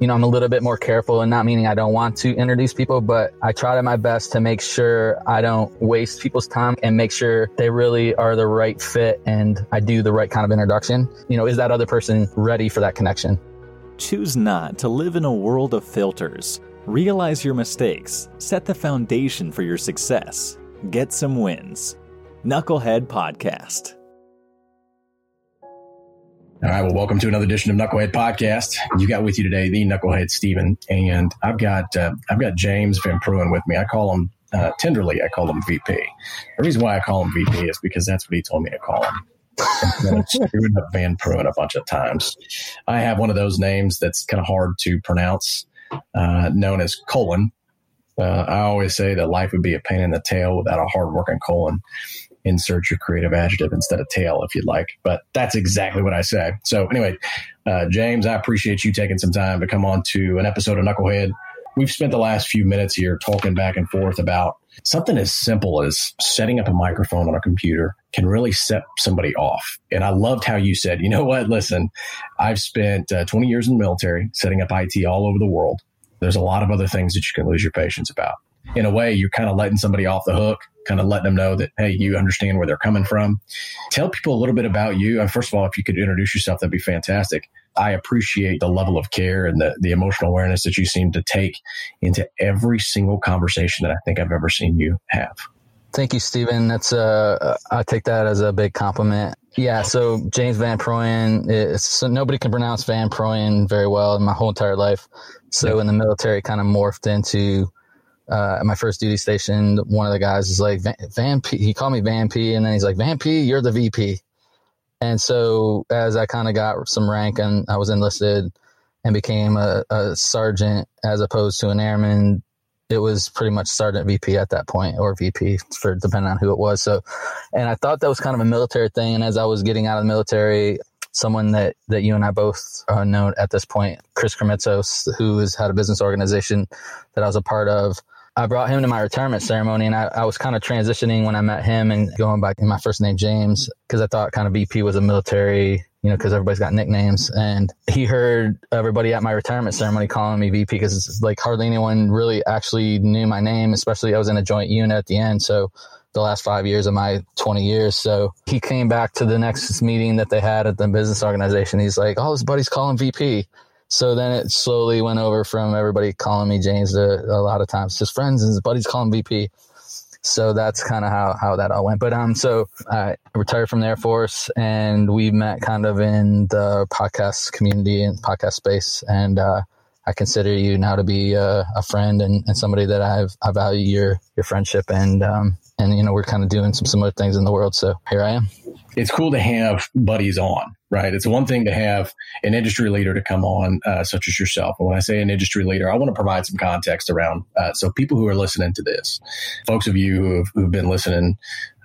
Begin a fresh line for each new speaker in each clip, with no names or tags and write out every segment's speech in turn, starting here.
you know, I'm a little bit more careful and not meaning I don't want to introduce people, but I try to my best to make sure I don't waste people's time and make sure they really are the right fit and I do the right kind of introduction. You know, is that other person ready for that connection?
Choose not to live in a world of filters. Realize your mistakes, set the foundation for your success, get some wins. Knucklehead Podcast.
All right. Well, welcome to another edition of Knucklehead Podcast. You got with you today the Knucklehead Steven, and I've got uh, I've got James Van Prooyen with me. I call him uh, tenderly. I call him VP. The reason why I call him VP is because that's what he told me to call him. Screwed up Van Prooyen a bunch of times. I have one of those names that's kind of hard to pronounce, uh, known as colon. Uh, I always say that life would be a pain in the tail without a hardworking colon insert your creative adjective instead of tail if you'd like. But that's exactly what I say. So anyway, uh, James, I appreciate you taking some time to come on to an episode of Knucklehead. We've spent the last few minutes here talking back and forth about something as simple as setting up a microphone on a computer can really set somebody off. And I loved how you said, you know what, listen, I've spent uh, 20 years in the military setting up IT all over the world. There's a lot of other things that you can lose your patience about. In a way, you're kind of letting somebody off the hook kind of letting them know that, hey, you understand where they're coming from. Tell people a little bit about you. And first of all, if you could introduce yourself, that'd be fantastic. I appreciate the level of care and the, the emotional awareness that you seem to take into every single conversation that I think I've ever seen you have.
Thank you, Stephen. That's uh, I take that as a big compliment. Yeah. So James Van Prooyen, is, so nobody can pronounce Van Prooyen very well in my whole entire life. So in the military, kind of morphed into uh, at my first duty station, one of the guys is like, Van, Van P. He called me Van P. And then he's like, Van P, you're the VP. And so as I kind of got some rank and I was enlisted and became a, a, sergeant as opposed to an airman, it was pretty much sergeant VP at that point or VP for depending on who it was. So, and I thought that was kind of a military thing. And as I was getting out of the military, someone that, that you and I both know at this point, Chris Krimitsos, who has had a business organization that I was a part of, I brought him to my retirement ceremony and I, I was kind of transitioning when I met him and going back in my first name, James, because I thought kind of VP was a military, you know, because everybody's got nicknames. And he heard everybody at my retirement ceremony calling me VP because it's like hardly anyone really actually knew my name, especially I was in a joint unit at the end. So the last five years of my 20 years. So he came back to the next meeting that they had at the business organization. He's like, oh, his buddy's calling VP. So then it slowly went over from everybody calling me James to a lot of times his friends and his buddies call him VP. So that's kind of how, how that all went. But um, so I retired from the Air Force and we met kind of in the podcast community and podcast space. And uh, I consider you now to be a, a friend and, and, somebody that I've, I value your, your friendship and, um, and, you know, we're kind of doing some similar things in the world. So here I am.
It's cool to have buddies on right? It's one thing to have an industry leader to come on, uh, such as yourself. And when I say an industry leader, I want to provide some context around. Uh, so people who are listening to this, folks of you who have, who've been listening,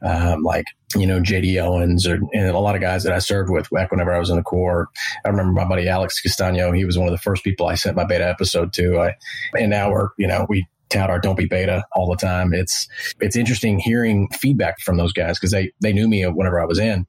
um, like you know JD Owens or and a lot of guys that I served with back whenever I was in the Corps. I remember my buddy Alex Castano. He was one of the first people I sent my beta episode to. I, and now we're you know we tout our don't be beta all the time. It's it's interesting hearing feedback from those guys because they they knew me whenever I was in,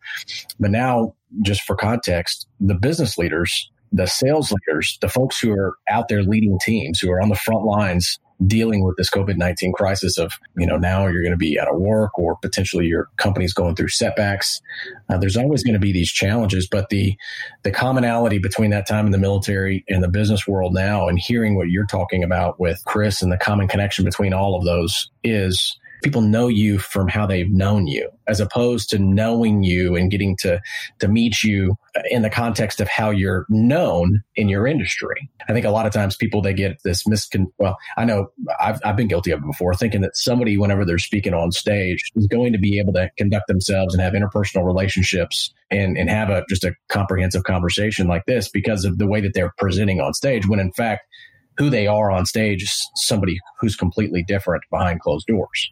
but now just for context, the business leaders, the sales leaders, the folks who are out there leading teams, who are on the front lines dealing with this COVID 19 crisis of, you know, now you're going to be out of work or potentially your company's going through setbacks. Uh, there's always going to be these challenges, but the, the commonality between that time in the military and the business world now and hearing what you're talking about with Chris and the common connection between all of those is people know you from how they've known you as opposed to knowing you and getting to to meet you in the context of how you're known in your industry. I think a lot of times people they get this miscon well, I know I've I've been guilty of it before, thinking that somebody whenever they're speaking on stage is going to be able to conduct themselves and have interpersonal relationships and and have a just a comprehensive conversation like this because of the way that they're presenting on stage when in fact who they are on stage is somebody who's completely different behind closed doors.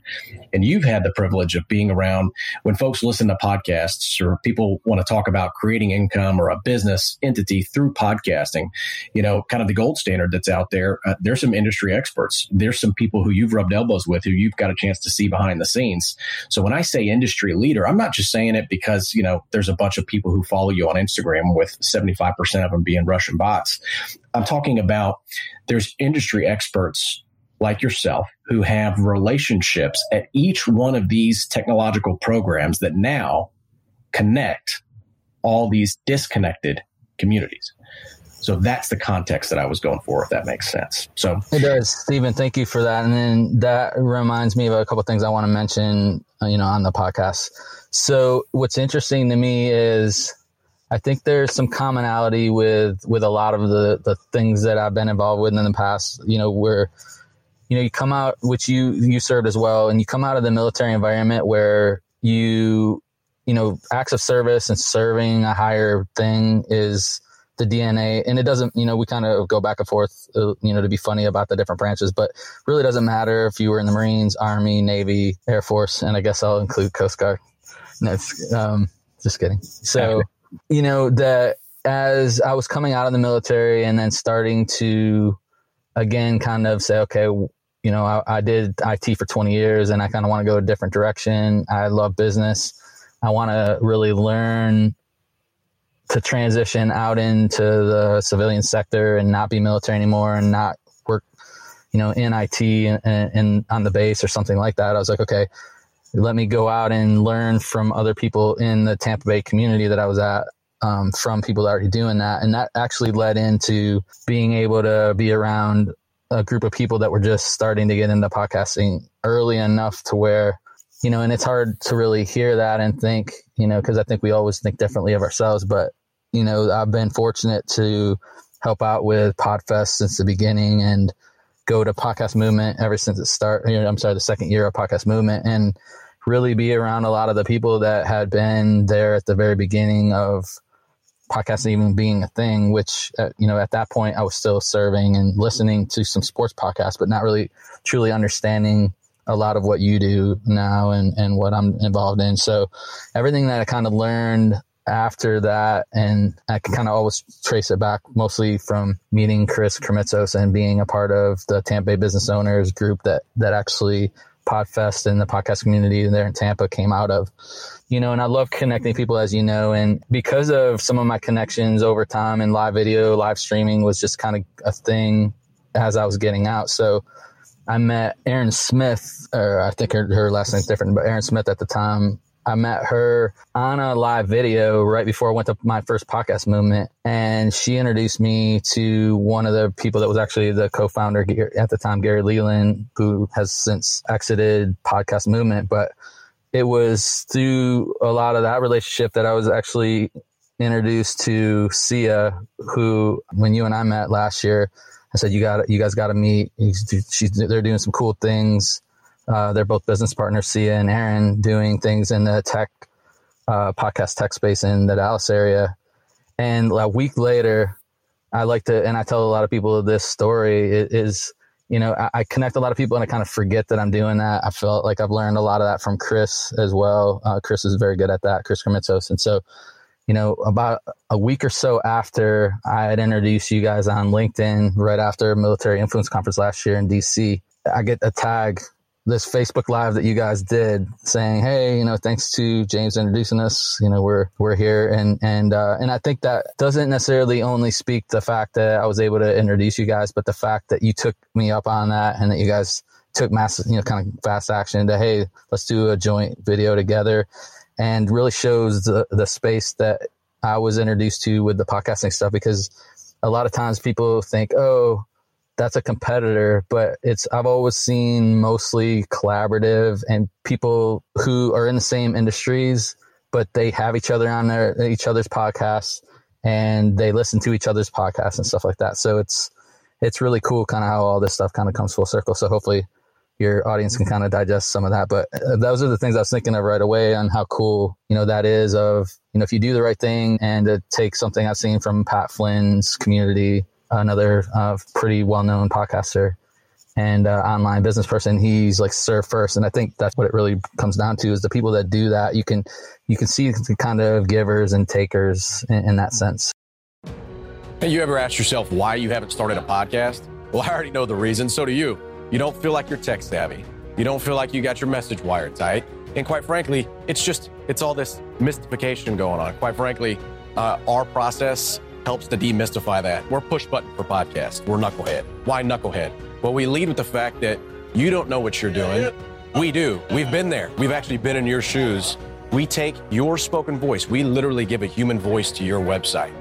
And you've had the privilege of being around when folks listen to podcasts or people want to talk about creating income or a business entity through podcasting, you know, kind of the gold standard that's out there. Uh, there's some industry experts. There's some people who you've rubbed elbows with who you've got a chance to see behind the scenes. So when I say industry leader, I'm not just saying it because, you know, there's a bunch of people who follow you on Instagram with 75% of them being Russian bots. I'm talking about there's industry experts like yourself who have relationships at each one of these technological programs that now connect all these disconnected communities. So that's the context that I was going for, if that makes sense. So
it does, Stephen. Thank you for that. And then that reminds me of a couple of things I want to mention, uh, you know, on the podcast. So what's interesting to me is I think there's some commonality with with a lot of the the things that I've been involved with in the past. You know, where you know you come out, which you you served as well, and you come out of the military environment where you you know acts of service and serving a higher thing is the DNA, and it doesn't, you know, we kind of go back and forth, uh, you know, to be funny about the different branches, but really doesn't matter if you were in the Marines, Army, Navy, Air Force, and I guess I'll include Coast Guard. No, um, just kidding. So, you know, that as I was coming out of the military and then starting to again kind of say, okay, you know, I, I did IT for 20 years and I kind of want to go a different direction. I love business. I want to really learn to transition out into the civilian sector and not be military anymore and not work, you know, in IT and, and on the base or something like that. I was like, okay, let me go out and learn from other people in the Tampa Bay community that I was at, um, from people that are already doing that. And that actually led into being able to be around a group of people that were just starting to get into podcasting early enough to where, you know, and it's hard to really hear that and think, you know, because I think we always think differently of ourselves. But, you know, I've been fortunate to help out with Podfest since the beginning and go to Podcast Movement ever since it started. You know, I'm sorry, the second year of Podcast Movement and really be around a lot of the people that had been there at the very beginning of podcasting even being a thing, which, uh, you know, at that point I was still serving and listening to some sports podcasts, but not really truly understanding a lot of what you do now and, and what I'm involved in. So everything that I kind of learned after that, and I can kind of always trace it back mostly from meeting Chris Krimitsos and being a part of the Tampa Bay Business Owners group that, that actually Podfest and the podcast community there in Tampa came out of. You know, and I love connecting people, as you know, and because of some of my connections over time and live video, live streaming was just kind of a thing as I was getting out. So I met Aaron Smith, or I think her, her last name's different, but Aaron Smith at the time I met her on a live video right before I went to my first podcast movement. And she introduced me to one of the people that was actually the co founder at the time, Gary Leland, who has since exited podcast movement. But it was through a lot of that relationship that I was actually introduced to Sia, who, when you and I met last year, I said, you got you guys got to meet. She's, they're doing some cool things uh, they're both business partners, Sia and Aaron, doing things in the tech uh, podcast tech space in the Dallas area. And a week later, I like to, and I tell a lot of people this story is, you know, I, I, connect a lot of people and I kind of forget that I'm doing that. I felt like I've learned a lot of that from Chris as well. Uh, Chris is very good at that, Chris Krimitsos. And so, you know, about a week or so after I had introduced you guys on LinkedIn, right after Military Influence Conference last year in DC, I get a tag this Facebook Live that you guys did, saying, "Hey, you know, thanks to James introducing us. You know, we're we're here," and and uh, and I think that doesn't necessarily only speak the fact that I was able to introduce you guys, but the fact that you took me up on that and that you guys took massive, you know, kind of fast action to, hey, let's do a joint video together, and really shows the the space that I was introduced to with the podcasting stuff because a lot of times people think, oh that's a competitor, but it's I've always seen mostly collaborative and people who are in the same industries, but they have each other on their each other's podcasts and they listen to each other's podcasts and stuff like that. So it's it's really cool kind of how all this stuff kind of comes full circle. So hopefully your audience can kind of digest some of that. But uh, those are the things I was thinking of right away on how cool, you know, that is of, you know, if you do the right thing and to take something I've seen from Pat Flynn's community another uh, pretty well known podcaster and uh, online business person. He's like serve first, and I think that's what it really comes down to is the people that do that. You can you can see the kind of givers and takers in, in that sense.
Hey, you ever asked yourself why you haven't started a podcast? Well, I already know the reason. So do you. You don't feel like you're tech savvy. You don't feel like you got your message wired tight. And quite frankly, it's just, it's all this mystification going on. Quite frankly, uh, our process helps to demystify that. We're push button for podcast. We're knucklehead. Why knucklehead? Well, we lead with the fact that you don't know what you're doing. We do. We've been there. We've actually been in your shoes. We take your spoken voice. We literally give a human voice to your website.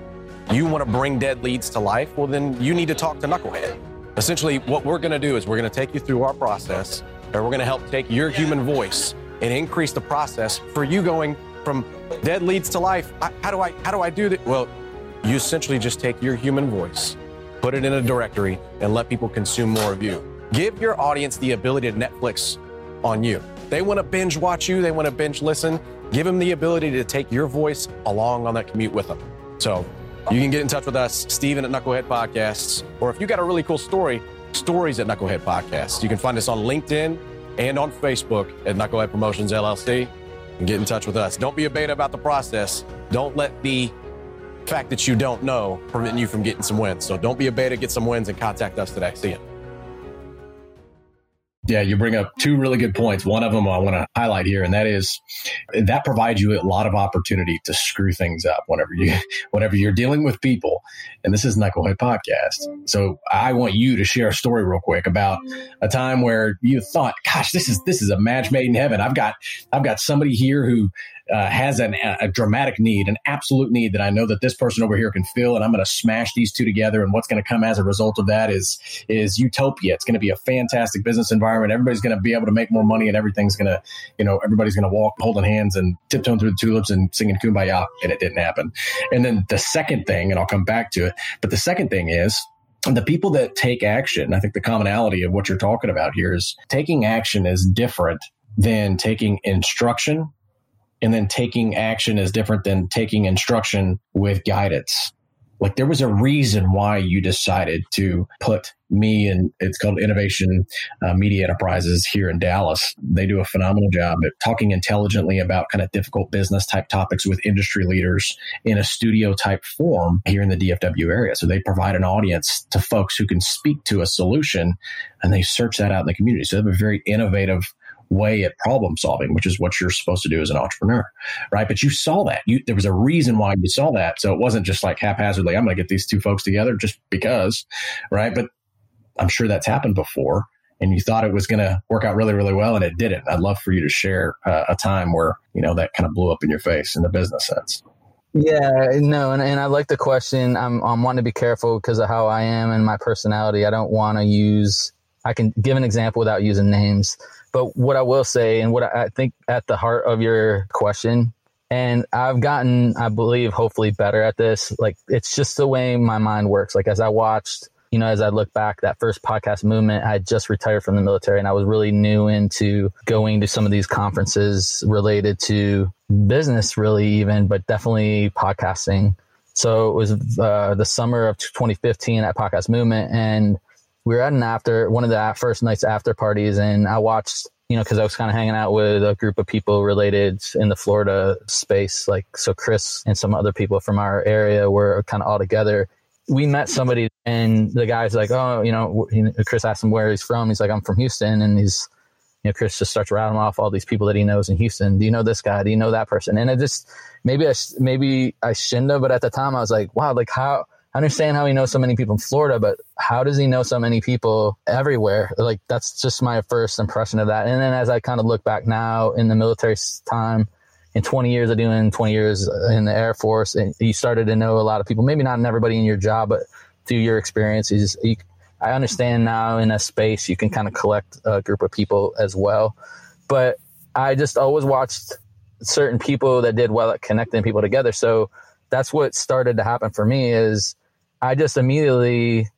You want to bring dead leads to life? Well, then you need to talk to Knucklehead. Essentially, what we're going to do is we're going to take you through our process, and we're going to help take your human voice and increase the process for you going from dead leads to life. How do I how do I do that? Well, you essentially just take your human voice, put it in a directory, and let people consume more of you. Give your audience the ability to Netflix on you. They want to binge watch you, they want to binge listen. Give them the ability to take your voice along on that commute with them. So you can get in touch with us, Steven at Knucklehead Podcasts, or if you got a really cool story, stories at Knucklehead Podcasts. You can find us on LinkedIn and on Facebook at Knucklehead Promotions LLC and get in touch with us. Don't be a beta about the process. Don't let the fact that you don't know preventing you from getting some wins. So don't be a beta, get some wins and contact us today. See you.
Yeah, you bring up two really good points. One of them I want to highlight here, and that is that provides you a lot of opportunity to screw things up whenever you whenever you're dealing with people. And this is Knucklehead Podcast. So I want you to share a story real quick about a time where you thought, gosh, this is this is a match made in heaven. I've got I've got somebody here who uh, has an, a dramatic need, an absolute need that I know that this person over here can fill, and I'm going to smash these two together. And what's going to come as a result of that is is utopia. It's going to be a fantastic business environment. Everybody's going to be able to make more money, and everything's going to, you know, everybody's going to walk holding hands and tiptoeing through the tulips and singing kumbaya. And it didn't happen. And then the second thing, and I'll come back to it, but the second thing is the people that take action, I think the commonality of what you're talking about here is taking action is different than taking instruction and then taking action is different than taking instruction with guidance. Like there was a reason why you decided to put me and it's called Innovation uh, Media Enterprises here in Dallas. They do a phenomenal job at talking intelligently about kind of difficult business type topics with industry leaders in a studio type form here in the DFW area. So they provide an audience to folks who can speak to a solution and they search that out in the community. So they have a very innovative way at problem solving, which is what you're supposed to do as an entrepreneur, right? But you saw that. You, there was a reason why you saw that. So it wasn't just like haphazardly, I'm going to get these two folks together just because, right? But I'm sure that's happened before and you thought it was going to work out really, really well and it didn't. I'd love for you to share uh, a time where, you know, that kind of blew up in your face in the business sense.
Yeah, no, and, and I like the question. I'm I'm wanting to be careful because of how I am and my personality. I don't want to use. I can give an example without using names. But what I will say, and what I think at the heart of your question, and I've gotten, I believe, hopefully better at this. Like it's just the way my mind works. Like as I watched, you know, as I look back, that first podcast movement, I had just retired from the military and I was really new into going to some of these conferences related to business, really, even, but definitely podcasting. So it was uh, the summer of 2015 at Podcast Movement, and we were at an after one of the first nights after parties, and I watched you know, because I was kind of hanging out with a group of people related in the Florida space. Like, so Chris and some other people from our area were kind of all together. We met somebody, and the guy's like, Oh, you know, Chris asked him where he's from. He's like, I'm from Houston. And he's, you know, Chris just starts rattling off all these people that he knows in Houston. Do you know this guy? Do you know that person? And it just, maybe I, maybe I shouldn't have, but at the time I was like, wow, like how, I understand how he knows so many people in Florida, but how does he know so many people everywhere? Like that's just my first impression of that. And then as I kind of look back now in the military time, in 20 years of doing 20 years uh, in the Air Force, and you started to know a lot of people. Maybe not everybody in your job, but through your experiences, you, I understand now in a space you can kind of collect a group of people as well. But I just always watched certain people that did well at connecting people together. So that's what started to happen for me is I just immediately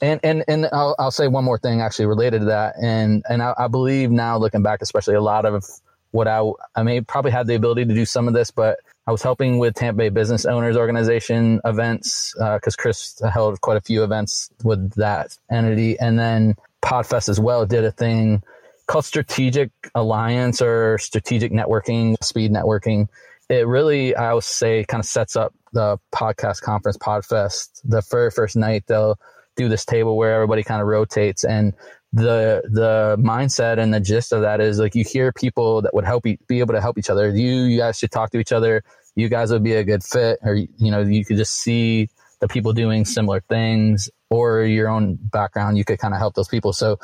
and and and I'll, I'll say one more thing actually related to that. And and I, I, believe now looking back especially a lot of what I I may probably had the ability to do some of this but I was helping with Tampa Bay Business Owners Organization events because uh, Chris held quite a few events with that entity. And then Podfest as well did a thing called Strategic Alliance or Strategic Networking Speed Networking it really, I would say, kind of sets up the podcast conference, Podfest. The very first night, they'll do this table where everybody kind of rotates, and the the mindset and the gist of that is like you hear people that would help be able to help each other. You you guys should talk to each other. You guys would be a good fit, or you know, you could just see the people doing similar things or your own background, you could kind of help those people. So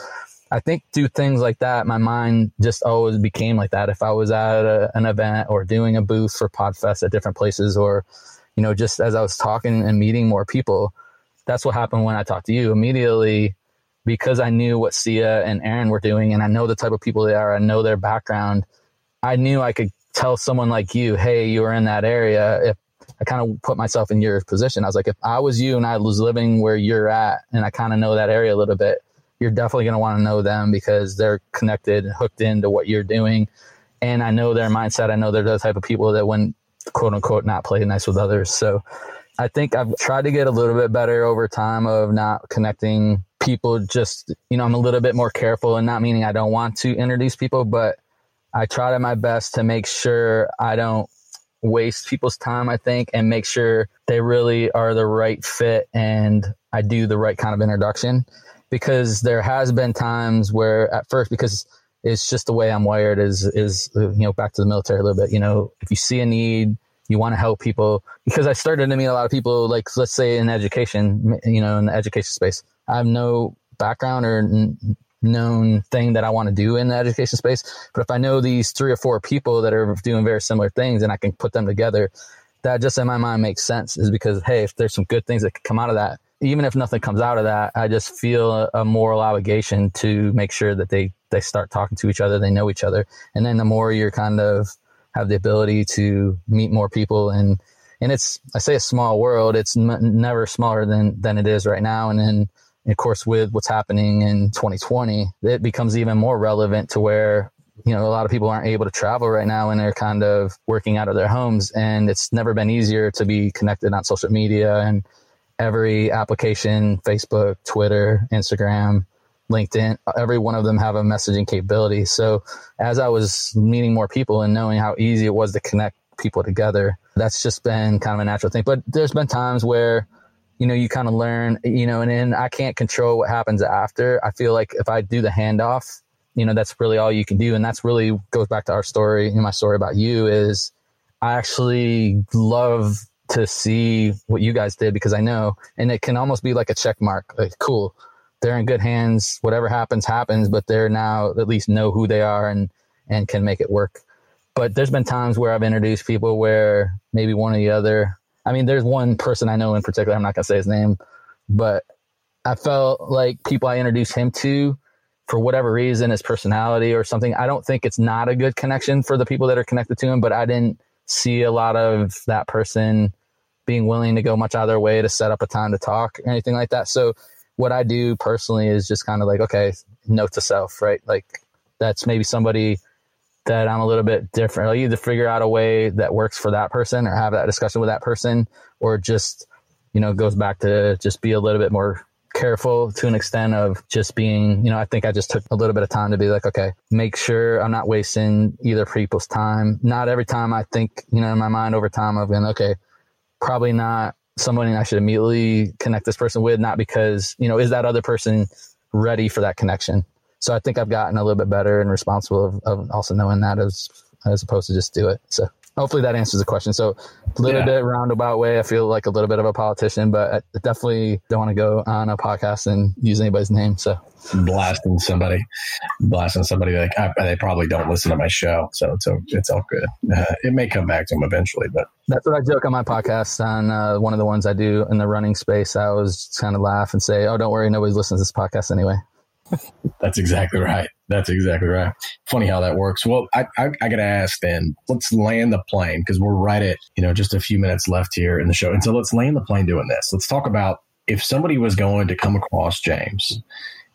I think through things like that, my mind just always became like that. If I was at a, an event or doing a booth for Podfest at different places, or, you know, just as I was talking and meeting more people, that's what happened when I talked to you immediately because I knew what Sia and Aaron were doing and I know the type of people they are, I know their background. I knew I could tell someone like you, hey, you were in that area. If I kind of put myself in your position, I was like, if I was you and I was living where you're at and I kind of know that area a little bit, you're definitely going to want to know them because they're connected, hooked into what you're doing. And I know their mindset. I know they're the type of people that when quote unquote not play nice with others. So I think I've tried to get a little bit better over time of not connecting people. Just, you know, I'm a little bit more careful and not meaning I don't want to introduce people, but I try to my best to make sure I don't waste people's time, I think, and make sure they really are the right fit and I do the right kind of introduction because there has been times where at first because it's just the way I'm wired is is you know back to the military a little bit you know if you see a need you want to help people because I started to meet a lot of people like let's say in education you know in the education space. I have no background or n- known thing that I want to do in the education space but if I know these three or four people that are doing very similar things and I can put them together that just in my mind makes sense is because hey if there's some good things that could come out of that even if nothing comes out of that, I just feel a, moral obligation to make sure that they they start talking to each other, they know each other, and then the more you're kind of have the ability to meet more people and and it's I say a small world, it's never smaller than than it is right now, and then of course with what's happening in 2020, it becomes even more relevant to where you know a lot of people aren't able to travel right now and they're kind of working out of their homes. And it's never been easier to be connected on social media and every application, Facebook, Twitter, Instagram, LinkedIn, every one of them have a messaging capability. So as I was meeting more people and knowing how easy it was to connect people together, that's just been kind of a natural thing. But there's been times where, you know, you kind of learn, you know, and then I can't control what happens after. I feel like if I do the handoff, you know, that's really all you can do. And that's really goes back to our story and my story about you is I actually love to see what you guys did because I know, and it can almost be like a check mark. Like, cool, they're in good hands. Whatever happens, happens. But they're now at least know who they are and and can make it work. But there's been times where I've introduced people where maybe one or the other. I mean, there's one person I know in particular. I'm not gonna say his name, but I felt like people I introduced him to, for whatever reason, his personality or something. I don't think it's not a good connection for the people that are connected to him, but I didn't see a lot of that person being willing to go much out of their way to set up a time to talk or anything like that. So what I do personally is just kind of like, okay, note to self, right? Like that's maybe somebody that I'm a little bit different. I'll either figure out a way that works for that person or have that discussion with that person or just, you know, goes back to just be a little bit more careful to an extent of just being, you know, I think I just took a little bit of time to be like, okay, make sure I'm not wasting either people's time. Not every time I think, you know, in my mind over time, I've been, okay, probably not somebody I should immediately connect this person with, not because, you know, is that other person ready for that connection? So I think I've gotten a little bit better and responsible of, of also knowing that as as opposed to just do it. So hopefully that answers the question. So a little yeah. bit roundabout way. I feel like a little bit of a politician, but I definitely don't want to go on a podcast and use anybody's name. So
blasting somebody, blasting somebody like I, they probably don't listen to my show, so it's it's all good. Uh, it may come back to them eventually, but
that's what I joke on my podcast. On uh, one of the ones I do in the running space, I always kind of laugh and say, "Oh, don't worry, nobody's listening to this podcast anyway."
That's exactly right. That's exactly right. Funny how that works. Well, I, I, I got to ask then, let's land the plane because we're right at, you know, just a few minutes left here in the show. And so let's land the plane doing this. Let's talk about if somebody was going to come across James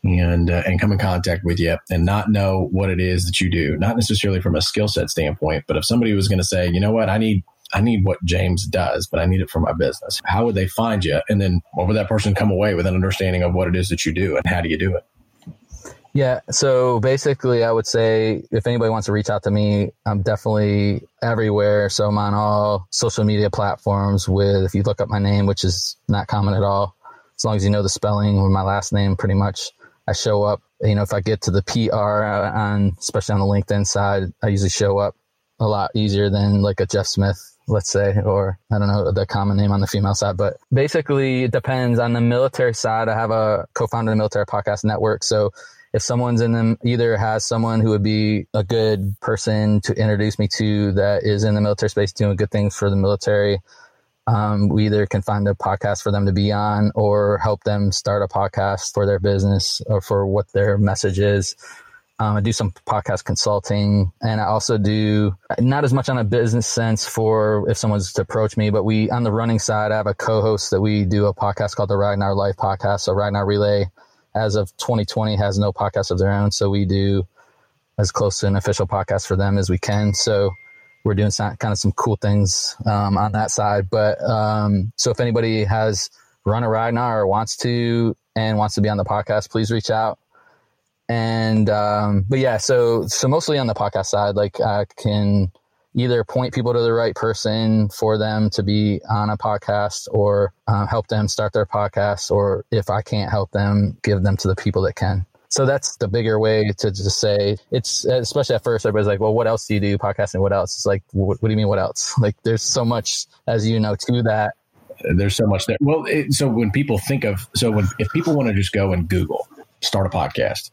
and uh, and come in contact with you and not know what it is that you do, not necessarily from a skill set standpoint, but if somebody was going to say, you know what, I need I need what James does, but I need it for my business. How would they find you? And then what would that person come away with an understanding of what it is that you do and how do you do it?
Yeah. So basically, I would say if anybody wants to reach out to me, I'm definitely everywhere. So I'm on all social media platforms with, if you look up my name, which is not common at all, as long as you know the spelling with my last name, pretty much I show up. You know, if I get to the PR on, especially on the LinkedIn side, I usually show up a lot easier than like a Jeff Smith let's say, or I don't know the common name on the female side, but basically it depends on the military side. I have a co-founder of the military podcast network. So if someone's in them, either has someone who would be a good person to introduce me to that is in the military space doing good things for the military, um, we either can find a podcast for them to be on or help them start a podcast for their business or for what their message is. Um, I do some podcast consulting and I also do not as much on a business sense for if someone's to approach me, but we, on the running side, I have a co-host that we do a podcast called the Ragnar Life podcast. So Ragnar Relay as of 2020 has no podcast of their own. So we do as close to an official podcast for them as we can. So we're doing some, kind of some cool things um, on that side. But um, so if anybody has run a Ragnar or wants to and wants to be on the podcast, please reach out and um, but yeah so so mostly on the podcast side like i can either point people to the right person for them to be on a podcast or uh, help them start their podcast or if i can't help them give them to the people that can. So that's the bigger way to just say it's especially at first everybody's like well what else do you do podcasting? What else? It's like what, what do you mean what else? Like there's so much as you know to that.
There's so much there. Well it, so when people think of so when if people want to just go and google start a podcast.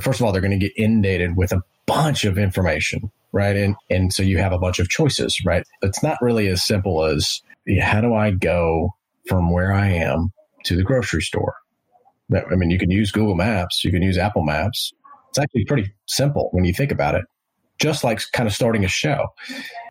First of all, they're going to get inundated with a bunch of information, right? And and so you have a bunch of choices, right? It's not really as simple as how do I go from where I am to the grocery store? I mean, you can use Google Maps, you can use Apple Maps. It's actually pretty simple when you think about it. Just like kind of starting a show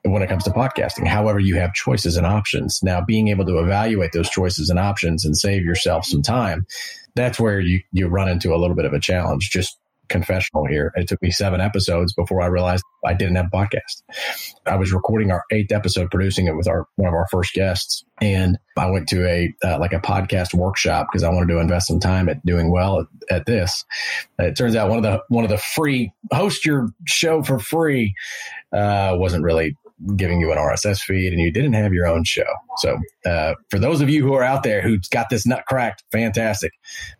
when it comes to podcasting. However, you have choices and options. Now, being able to evaluate those choices and options and save yourself some time that's where you you run into a little bit of a challenge. Just confessional here. It took me seven episodes before I realized I didn't have a podcast. I was recording our eighth episode, producing it with our one of our first guests, and I went to a uh, like a podcast workshop because I wanted to invest some time at doing well at, at this. it turns out one of the one of the free host your show for free uh, wasn't really giving you an RSS feed and you didn't have your own show. So, uh, for those of you who are out there who got this nut cracked, fantastic.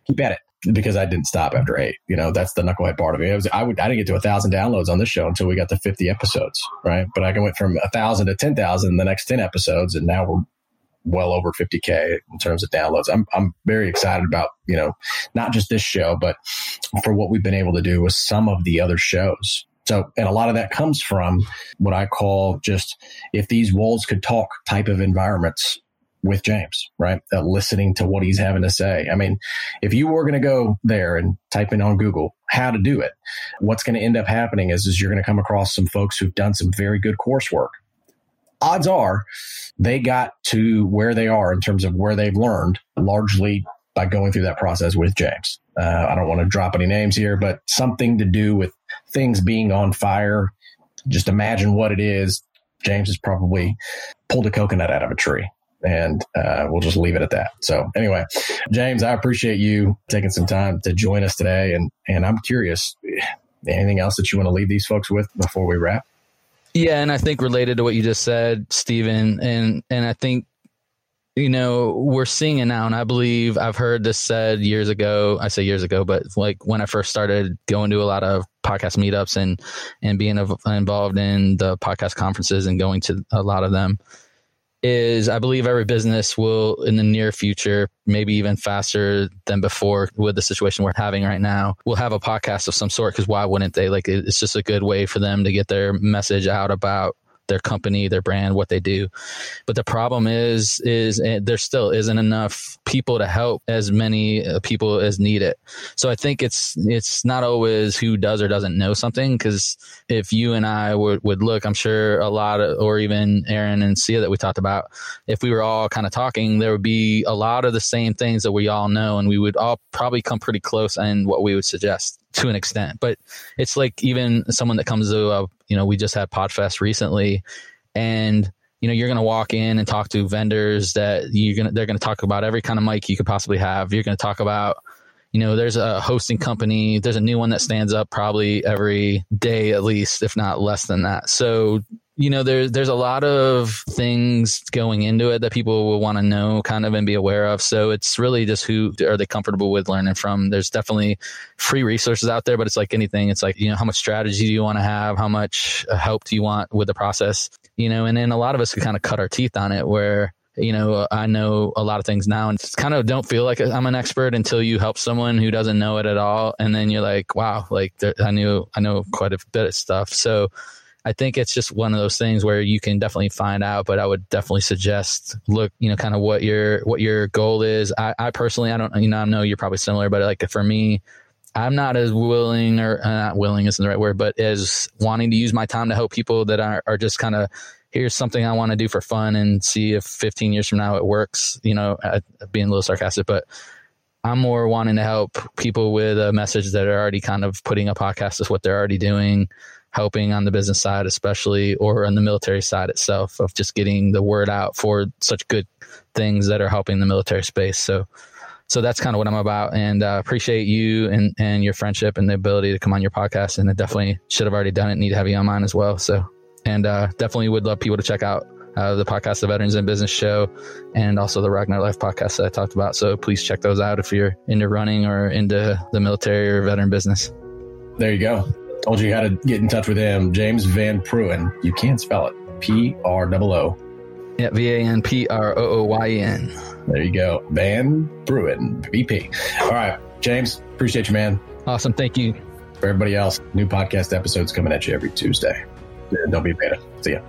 Keep at it because I didn't stop after eight. You know, that's the knucklehead part of it was, I would, I didn't get to a thousand downloads on this show until we got to 50 episodes. Right. But I went from a thousand to 10,000 in the next 10 episodes. And now we're well over 50k in terms of downloads. I'm I'm very excited about, you know, not just this show, but for what we've been able to do with some of the other shows. So, and a lot of that comes from what I call just if these walls could talk type of environments with James, right? Uh, listening to what he's having to say. I mean, if you were going to go there and type in on Google how to do it, what's going to end up happening is, is you're going to come across some folks who've done some very good coursework. Odds are they got to where they are in terms of where they've learned largely by going through that process with James. Uh, I don't want to drop any names here, but something to do with things being on fire. Just imagine what it is. James has probably pulled a coconut out of a tree. And uh, we'll just leave it at that. So, anyway, James, I appreciate you taking some time to join us today. And, and I'm curious, anything else that you want to leave these folks with before we wrap?
Yeah, and I think related to what you just said, Stephen, and and I think you know, we're seeing it now. And I believe I've heard this said years ago. I say years ago, but like when I first started going to a lot of podcast meetups and, and being involved in the podcast conferences and going to a lot of them is I believe every business will in the near future, maybe even faster than before with the situation we're having right now, will have a podcast of some sort. Cause why wouldn't they? Like it's just a good way for them to get their message out about their company, their brand, what they do. But the problem is, is eh, there still isn't enough people to help as many uh, people as need it. So I think it's it's not always who does or doesn't know something. Because if you and I would would look, I'm sure a lot of, or even Aaron and Sia that we talked about, if we were all kind of talking, there would be a lot of the same things that we all know, and we would all probably come pretty close in what we would suggest to an extent. But it's like even someone that comes to, a, you know, we just had Podfest recently, and you know, you're going to walk in and talk to vendors that you're going to, they're going to talk about every kind of mic you could possibly have. You're going to talk about, you know, there's a hosting company, there's a new one that stands up probably every day at least, if not less than that. So you know, there's there's a lot of things going into it that people will want to know, kind of, and be aware of. So it's really just who are they comfortable with learning from. There's definitely free resources out there, but it's like anything. It's like you know, how much strategy do you want to have? How much uh, help do you want with the process? you know, and then a lot of us could kind of cut our teeth on it where, you know, I know a lot of things now and kind of don't feel like I'm an expert until you help someone who doesn't know it at all. And then you're like, wow, like I knew, I know quite a bit of stuff. So I think it's just one of those things where you can definitely find out, but I would definitely suggest look, you know, kind of what your, what your goal is. I, I personally, I don't, you know, I know you're probably similar, but like for me, I'm not as willing or uh, not willing isn't the right word, but as wanting to use my time to help people that are, are just kind of here's something I want to do for fun and see if 15 years from now it works, you know, being a little sarcastic, but I'm more wanting to help people with a message that are already kind of putting a podcast is what they're already doing, helping on the business side, especially, or on the military side itself of just getting the word out for such good things that are helping the military space. So, so that's kind of what I'm about, and uh, appreciate you and and your friendship and the ability to come on your podcast. And I definitely should have already done it. Need to have you on mine as well. So, and uh, definitely would love people to check out uh, the podcast, the Veterans in Business Show, and also the Ragnar Life podcast that I talked about. So please check those out if you're into running or into the military or veteran business.
There you go. Told you how to get in touch with him. James Van Prooyen. You can't spell it. P R O O.
Yeah, V A N P R O O Y N.
There you go. Van Prooyen, VP. All right, James, appreciate you, man.
Awesome. Thank you.
For everybody else, new podcast episodes coming at you every Tuesday. Don't be a beta. See ya.